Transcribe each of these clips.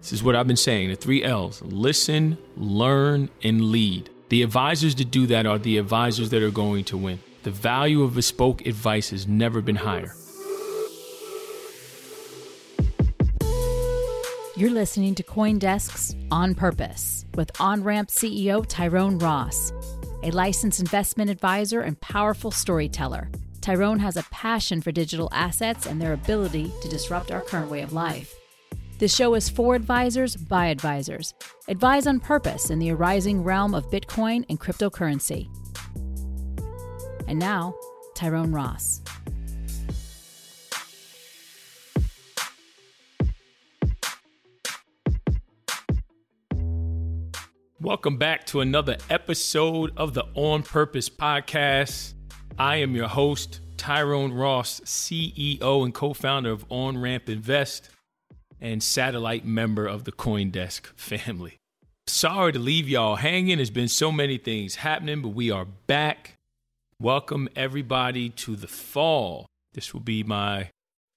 This is what I've been saying the three L's listen, learn, and lead. The advisors that do that are the advisors that are going to win. The value of bespoke advice has never been higher. You're listening to Coindesk's On Purpose with On Ramp CEO Tyrone Ross, a licensed investment advisor and powerful storyteller. Tyrone has a passion for digital assets and their ability to disrupt our current way of life. This show is for advisors by advisors. Advise on purpose in the arising realm of Bitcoin and cryptocurrency. And now, Tyrone Ross. Welcome back to another episode of the On Purpose podcast. I am your host, Tyrone Ross, CEO and co founder of On Ramp Invest and satellite member of the Coindesk family. Sorry to leave y'all hanging. There's been so many things happening, but we are back. Welcome everybody to the fall. This will be my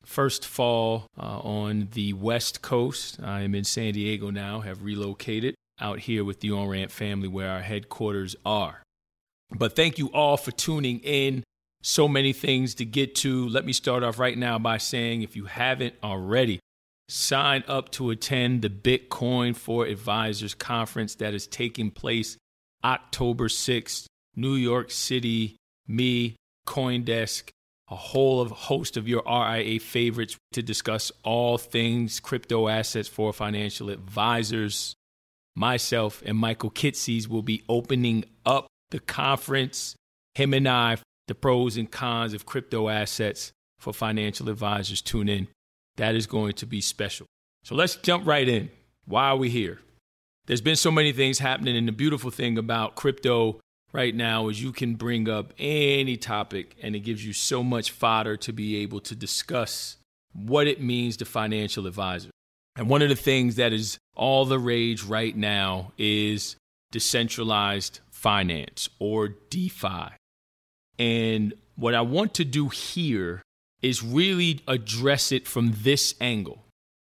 first fall uh, on the West Coast. I am in San Diego now, have relocated out here with the On Ramp family where our headquarters are. But thank you all for tuning in. So many things to get to. Let me start off right now by saying if you haven't already, sign up to attend the Bitcoin for Advisors conference that is taking place October 6th, New York City. Me, Coindesk, a whole of host of your RIA favorites to discuss all things crypto assets for financial advisors. Myself and Michael Kitces will be opening up the conference. Him and I, the pros and cons of crypto assets for financial advisors. Tune in. That is going to be special. So let's jump right in. Why are we here? There's been so many things happening, and the beautiful thing about crypto right now is you can bring up any topic, and it gives you so much fodder to be able to discuss what it means to financial advisors. And one of the things that is all the rage right now is decentralized finance or DeFi. And what I want to do here is really address it from this angle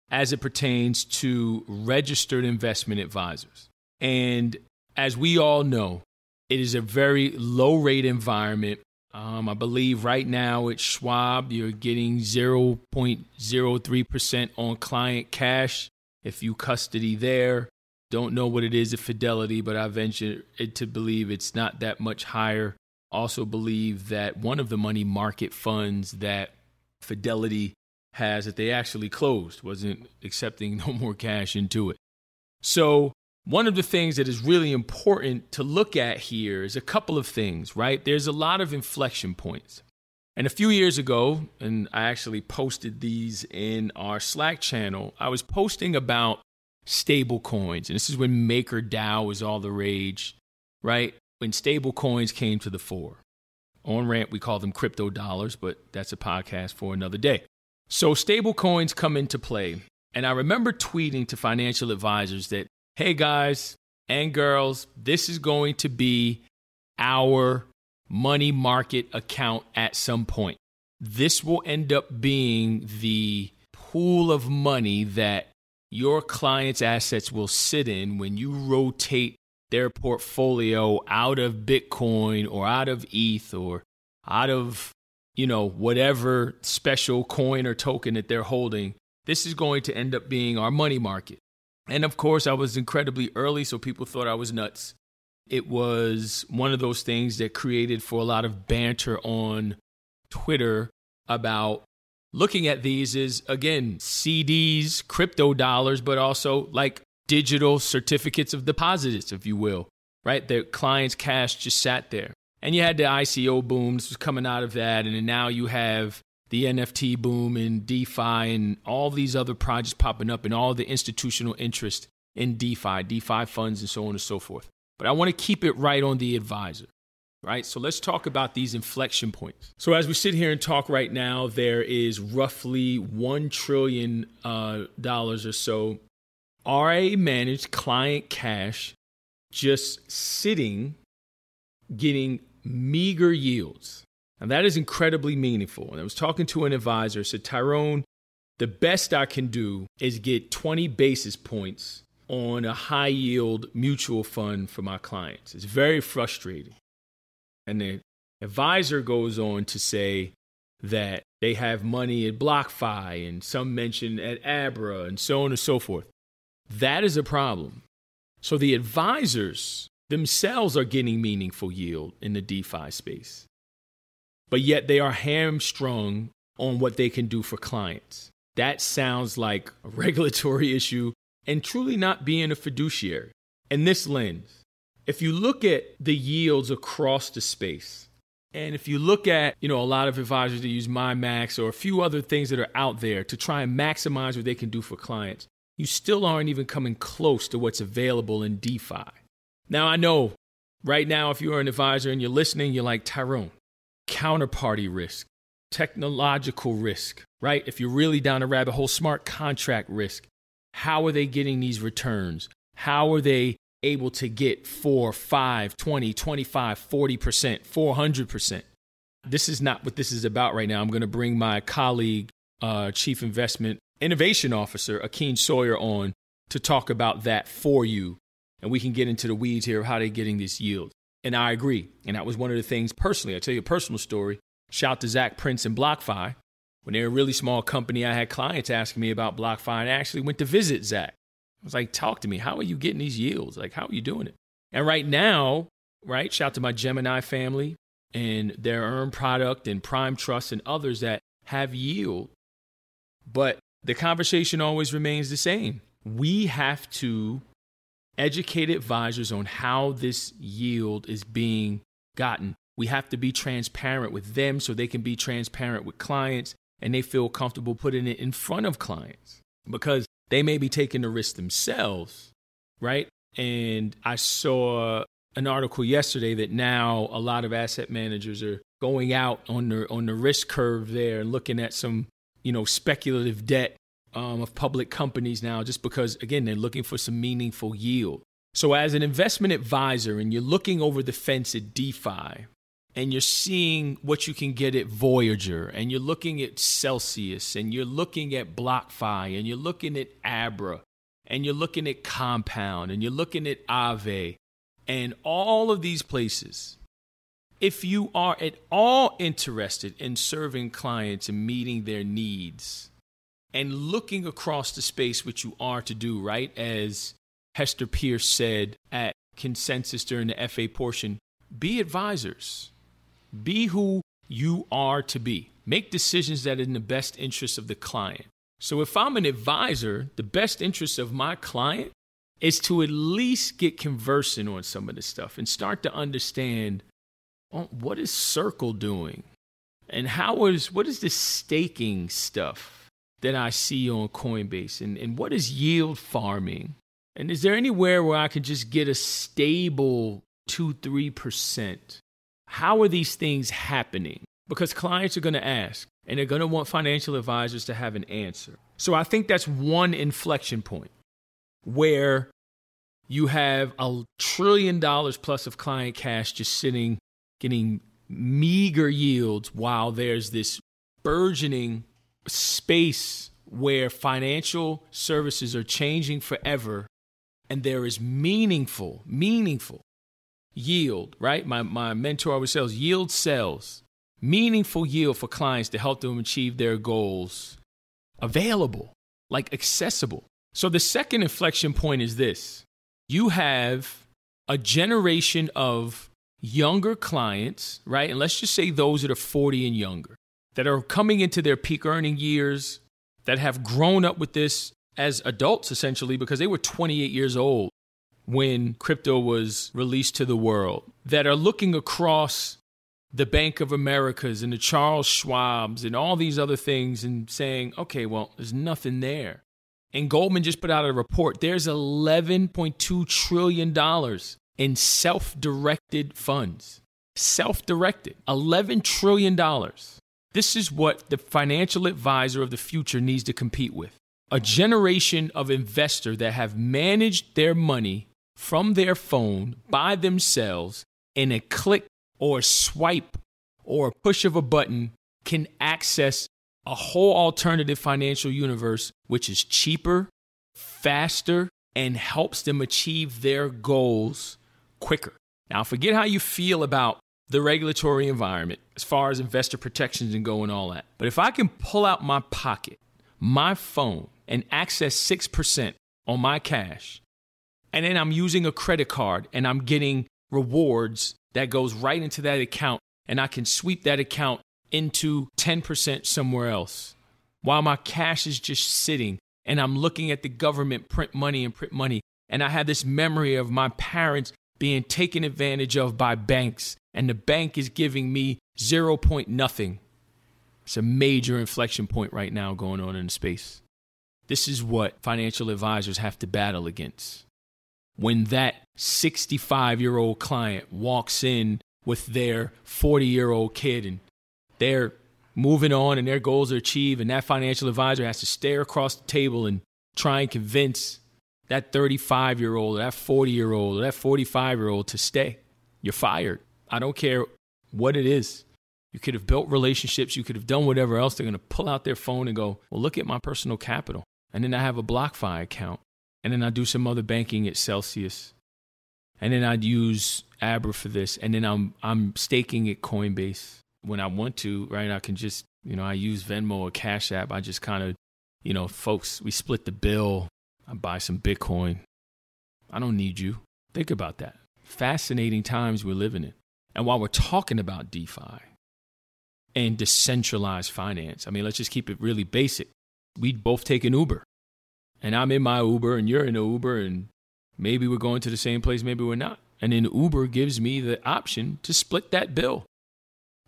as it pertains to registered investment advisors. And as we all know, it is a very low rate environment. Um, I believe right now at Schwab, you're getting 0.03% on client cash if you custody there. Don't know what it is at Fidelity, but I venture to believe it's not that much higher. Also, believe that one of the money market funds that Fidelity has that they actually closed, wasn't accepting no more cash into it. So, one of the things that is really important to look at here is a couple of things, right? There's a lot of inflection points. And a few years ago, and I actually posted these in our Slack channel, I was posting about stable coins. And this is when MakerDAO was all the rage, right? When stable coins came to the fore. On Ramp, we call them crypto dollars, but that's a podcast for another day. So, stable coins come into play. And I remember tweeting to financial advisors that, hey guys and girls, this is going to be our money market account at some point. This will end up being the pool of money that your client's assets will sit in when you rotate their portfolio out of Bitcoin or out of ETH or out of, you know, whatever special coin or token that they're holding, this is going to end up being our money market. And of course, I was incredibly early, so people thought I was nuts. It was one of those things that created for a lot of banter on Twitter about looking at these as, again, CDs, crypto dollars, but also like digital certificates of deposits, if you will, right? The client's cash just sat there. And you had the ICO booms was coming out of that. And now you have the NFT boom and DeFi and all these other projects popping up and all the institutional interest in DeFi, DeFi funds, and so on and so forth. But I want to keep it right on the advisor, right? So let's talk about these inflection points. So as we sit here and talk right now, there is roughly $1 trillion uh, or so RA managed client cash just sitting, getting meager yields. And that is incredibly meaningful. And I was talking to an advisor, said, Tyrone, the best I can do is get 20 basis points on a high yield mutual fund for my clients. It's very frustrating. And the advisor goes on to say that they have money at BlockFi and some mention at Abra and so on and so forth. That is a problem. So the advisors themselves are getting meaningful yield in the DeFi space, but yet they are hamstrung on what they can do for clients. That sounds like a regulatory issue and truly not being a fiduciary. In this lens, if you look at the yields across the space, and if you look at, you know, a lot of advisors that use MyMax or a few other things that are out there to try and maximize what they can do for clients, you still aren't even coming close to what's available in DeFi. Now, I know right now, if you're an advisor and you're listening, you're like, Tyrone, counterparty risk, technological risk, right? If you're really down a rabbit hole, smart contract risk. How are they getting these returns? How are they able to get 4, 5, 20, 25, 40%, 400%? This is not what this is about right now. I'm going to bring my colleague, uh, Chief Investment Innovation Officer, Akeen Sawyer, on to talk about that for you. And we can get into the weeds here of how they're getting this yield. And I agree. And that was one of the things personally. I'll tell you a personal story. Shout to Zac Prince and BlockFi. When they were a really small company, I had clients asking me about BlockFi and I actually went to visit Zach. I was like, talk to me. How are you getting these yields? Like, how are you doing it? And right now, right, shout to my Gemini family and their earn product and Prime Trust and others that have yield. But the conversation always remains the same. We have to educate advisors on how this yield is being gotten. We have to be transparent with them so they can be transparent with clients and they feel comfortable putting it in front of clients because they may be taking the risk themselves, right? And I saw an article yesterday that now a lot of asset managers are going out on the on the risk curve there and looking at some you know speculative debt um, of public companies now just because again they're looking for some meaningful yield. So as an investment advisor and you're looking over the fence at DeFi, and you're seeing what you can get at Voyager, and you're looking at Celsius, and you're looking at BlockFi, and you're looking at Abra, and you're looking at Compound, and you're looking at Aave, and all of these places. If you are at all interested in serving clients and meeting their needs, and looking across the space, which you are to do, right? As Hester Peirce said at consensus during the FA portion, be advisors be who you are to be. Make decisions that are in the best interest of the client. So if I'm an advisor, the best interest of my client is to at least get conversing on some of this stuff and start to understand what is Circle doing? And how is what is the staking stuff that I see on Coinbase? And, and what is yield farming? And is there anywhere where I can just get a stable two, three percent how are these things happening? Because clients are going to ask and they're going to want financial advisors to have an answer. So I think that's one inflection point where you have a trillion dollars plus of client cash just sitting, getting meager yields while there's this burgeoning space where financial services are changing forever and there is meaningful, meaningful yield, right? My, my mentor always says yield sells, meaningful yield for clients to help them achieve their goals, available, like accessible. So the second inflection point is this you have a generation of younger clients, right? And let's just say those that are 40 and younger that are coming into their peak earning years, that have grown up with this as adults essentially because they were 28 years old when crypto was released to the world that are looking across the Bank of Americas and the Charles Schwabs and all these other things and saying, okay, well, there's nothing there. And Goldman just put out a report. There's $11.2 trillion in self directed funds. Self directed. $11 trillion. This is what the financial advisor of the future needs to compete with. A generation of investors that have managed their money from their phone by themselves in a click or a swipe or a push of a button can access a whole alternative financial universe which is cheaper, faster, and helps them achieve their goals quicker. Now, forget how you feel about the regulatory environment as far as investor protections and go and all that. But if I can pull out my pocket, my phone, and access 6% on my cash, and then I'm using a credit card and I'm getting rewards that goes right into that account, and I can sweep that account into 10% somewhere else while my cash is just sitting and I'm looking at the government print money and print money. And I have this memory of my parents being taken advantage of by banks, and the bank is giving me zero point nothing. It's a major inflection point right now going on in the space. This is what financial advisors have to battle against. When that 65 year old client walks in with their 40 year old kid and they're moving on and their goals are achieved, and that financial advisor has to stare across the table and try and convince that 35 year old, that 40 year old, that 45 year old to stay. You're fired. I don't care what it is. You could have built relationships, you could have done whatever else. They're going to pull out their phone and go, Well, look at my personal capital. And then I have a BlockFi account. And then I do some other banking at Celsius. And then I'd use Abra for this. And then I'm, I'm staking at Coinbase when I want to, right? I can just, you know, I use Venmo or Cash App. I just kind of, you know, folks, we split the bill. I buy some Bitcoin. I don't need you. Think about that. Fascinating times we're living in. And while we're talking about DeFi and decentralized finance, I mean, let's just keep it really basic. We'd both take an Uber. And I'm in my Uber and you're in an Uber and maybe we're going to the same place, maybe we're not. And then Uber gives me the option to split that bill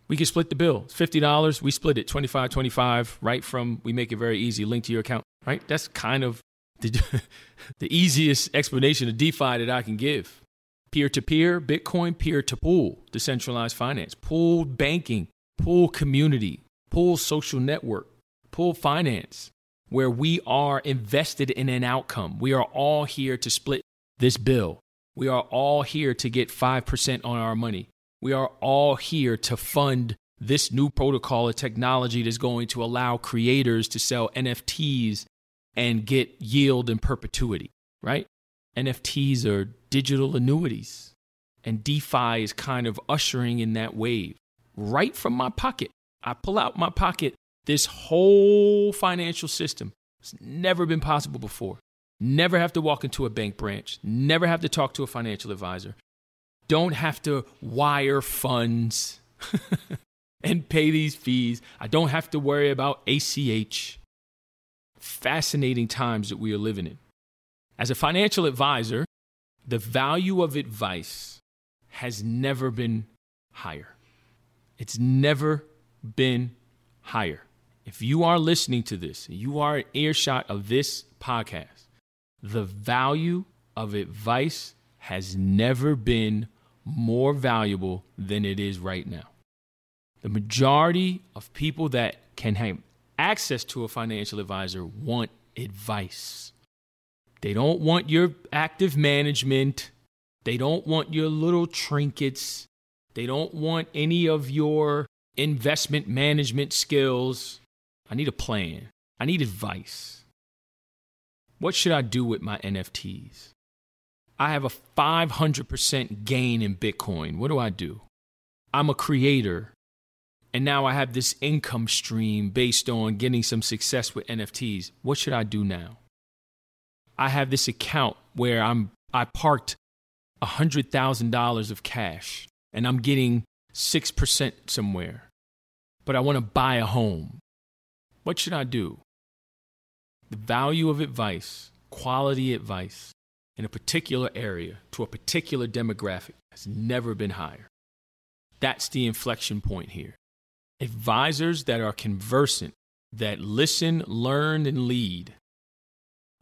we can split the bill. $50. We split it 25 25 right from we make it very easy, link to your account, right? That's kind of the, easiest explanation of DeFi that I can give. Peer to peer, Bitcoin, peer to pool, decentralized finance, pool banking, pool community, pool social network, pool finance, where we are invested in an outcome. We are all here to split this bill. We are all here to get 5% on our money we are all here to fund this new protocol of technology that's going to allow creators to sell NFTs and get yield in perpetuity, right? NFTs are digital annuities. And DeFi is kind of ushering in that wave right from my pocket. I pull out my pocket this whole financial system. It's never been possible before. Never have to walk into a bank branch, never have to talk to a financial advisor, don't have to wire funds and pay these fees. I don't have to worry about ACH. Fascinating times that we are living in. As a financial advisor, the value of advice has never been higher. It's never been higher. If you are listening to this, you are an earshot of this podcast, the value of advice has never been more valuable than it is right now. The majority of people that can have access to a financial advisor want advice. They don't want your active management. They don't want your little trinkets. They don't want any of your investment management skills. I need a plan. I need advice. What should I do with my NFTs? I have a 500% gain in Bitcoin. What do I do? I'm a creator. And now I have this income stream based on getting some success with NFTs. What should I do now? I have this account where I'm I parked $100,000 of cash and I'm getting 6% somewhere. But I want to buy a home. What should I do? The value of advice, quality advice, in a particular area to a particular demographic has never been higher. That's the inflection point here. Advisors that are conversant, that listen, learn, and lead.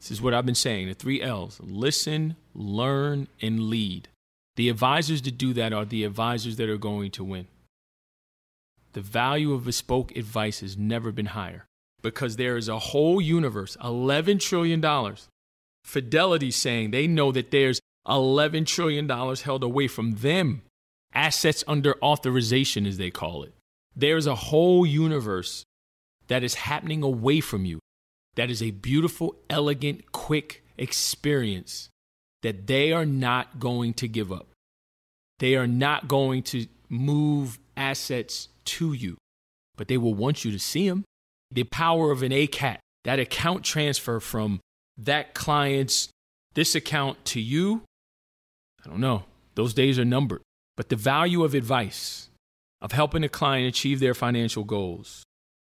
This is what I've been saying the three L's listen, learn, and lead. The advisors that do that are the advisors that are going to win. The value of bespoke advice has never been higher because there is a whole universe, $11 trillion Fidelity saying they know that there's $11 trillion held away from them, assets under authorization, as they call it. There's a whole universe that is happening away from you that is a beautiful, elegant, quick experience that they are not going to give up. They are not going to move assets to you, but they will want you to see them. The power of an ACAT, that account transfer from that client's this account to you, I don't know. Those days are numbered. But the value of advice, of helping a client achieve their financial goals,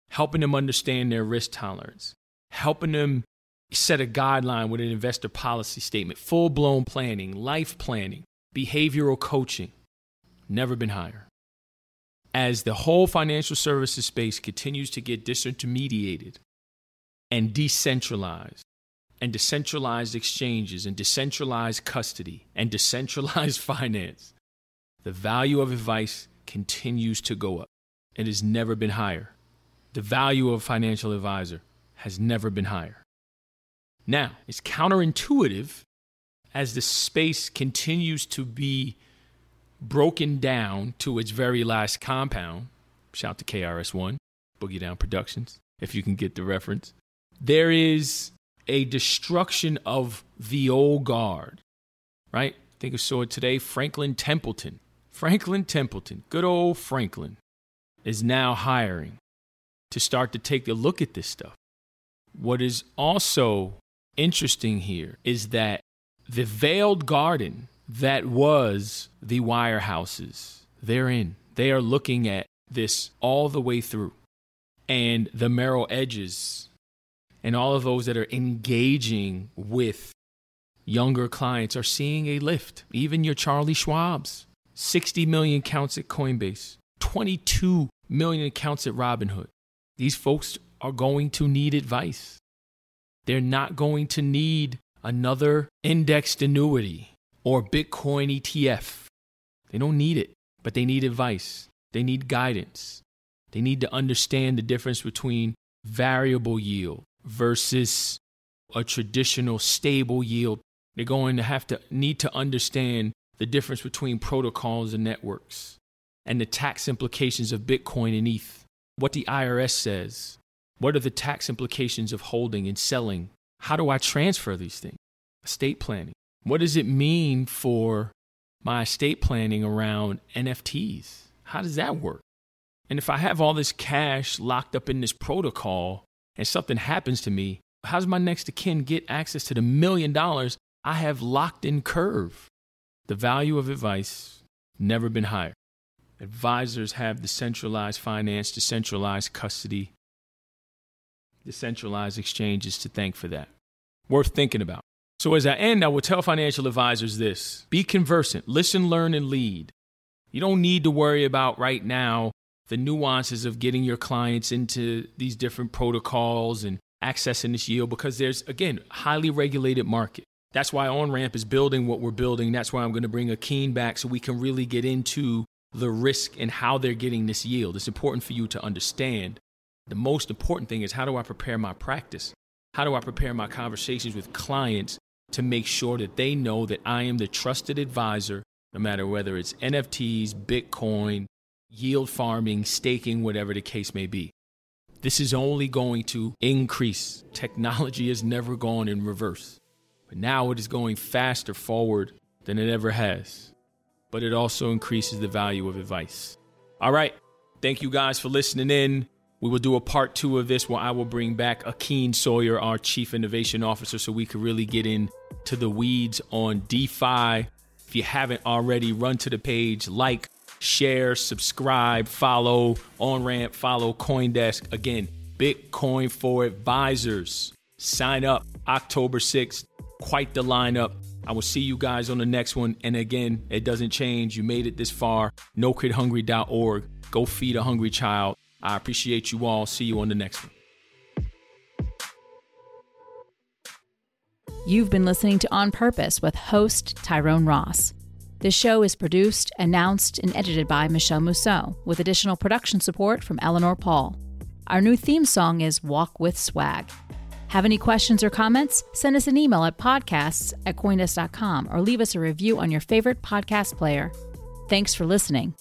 helping them understand their risk tolerance, helping them set a guideline with an investor policy statement, full blown planning, life planning, behavioral coaching. Never been higher. As the whole financial services space continues to get disintermediated and decentralized, and decentralized exchanges and decentralized custody and decentralized finance, the value of advice continues to go up. It has never been higher. The value of a financial advisor has never been higher. Now, it's counterintuitive as the space continues to be broken down to its very last compound. Shout to KRS1, Boogie Down Productions, if you can get the reference. There is a destruction of the old guard, right? Think I saw today. Franklin Templeton. Franklin Templeton, good old Franklin, is now hiring to start to take a look at this stuff. What is also interesting here is that the veiled garden that was the wirehouses, they're in. They are looking at this all the way through. And the Merrill Edges and all of those that are engaging with younger clients are seeing a lift. Even your Charlie Schwabs, 60 million accounts at Coinbase, 22 million accounts at Robinhood. These folks are going to need advice. They're not going to need another indexed annuity or Bitcoin ETF. They don't need it, but they need advice. They need guidance. They need to understand the difference between variable yield versus a traditional stable yield. They're going to have to need to understand the difference between protocols and networks and the tax implications of Bitcoin and ETH, what the IRS says, what are the tax implications of holding and selling? How do I transfer these things? Estate planning. What does it mean for my estate planning around NFTs? How does that work? And if I have all this cash locked up in this protocol and something happens to me, how does my next of kin get access to the million dollars I have locked in curve? The value of advice never been higher. Advisors have decentralized finance, decentralized custody, decentralized exchanges to thank for that. Worth thinking about. So, as I end, I will tell financial advisors this be conversant, listen, learn, and lead. You don't need to worry about right now the nuances of getting your clients into these different protocols and accessing this yield because there's, again, highly regulated market. That's why OnRamp is building what we're building. That's why I'm going to bring Akeen back so we can really get into the risk and how they're getting this yield. It's important for you to understand. The most important thing is how do I prepare my practice? How do I prepare my conversations with clients to make sure that they know that I am the trusted advisor, no matter whether it's NFTs, Bitcoin, yield farming, staking, whatever the case may be. This is only going to increase. Technology has never gone in reverse, but now it is going faster forward than it ever has. But it also increases the value of advice. All right. Thank you guys for listening in. We will do a part two of this where I will bring back Akeen Sawyer, our Chief Innovation Officer, so we can really get into the weeds on DeFi. If you haven't already, run to the page, like, share, subscribe, follow OnRamp, follow Coindesk. Again, Bitcoin for Advisors. Sign up October 6th. Quite the lineup. I will see you guys on the next one. And again, it doesn't change. You made it this far. NoKidHungry.org. Go feed a hungry child. I appreciate you all. See you on the next one. You've been listening to On Purpose with host Tyrone Ross. This show is produced, announced, and edited by Michelle Mousseau, with additional production support from Eleanor Paul. Our new theme song is Walk with Swag. Have any questions or comments? Send us an email at podcasts at coindesk.com or leave us a review on your favorite podcast player. Thanks for listening.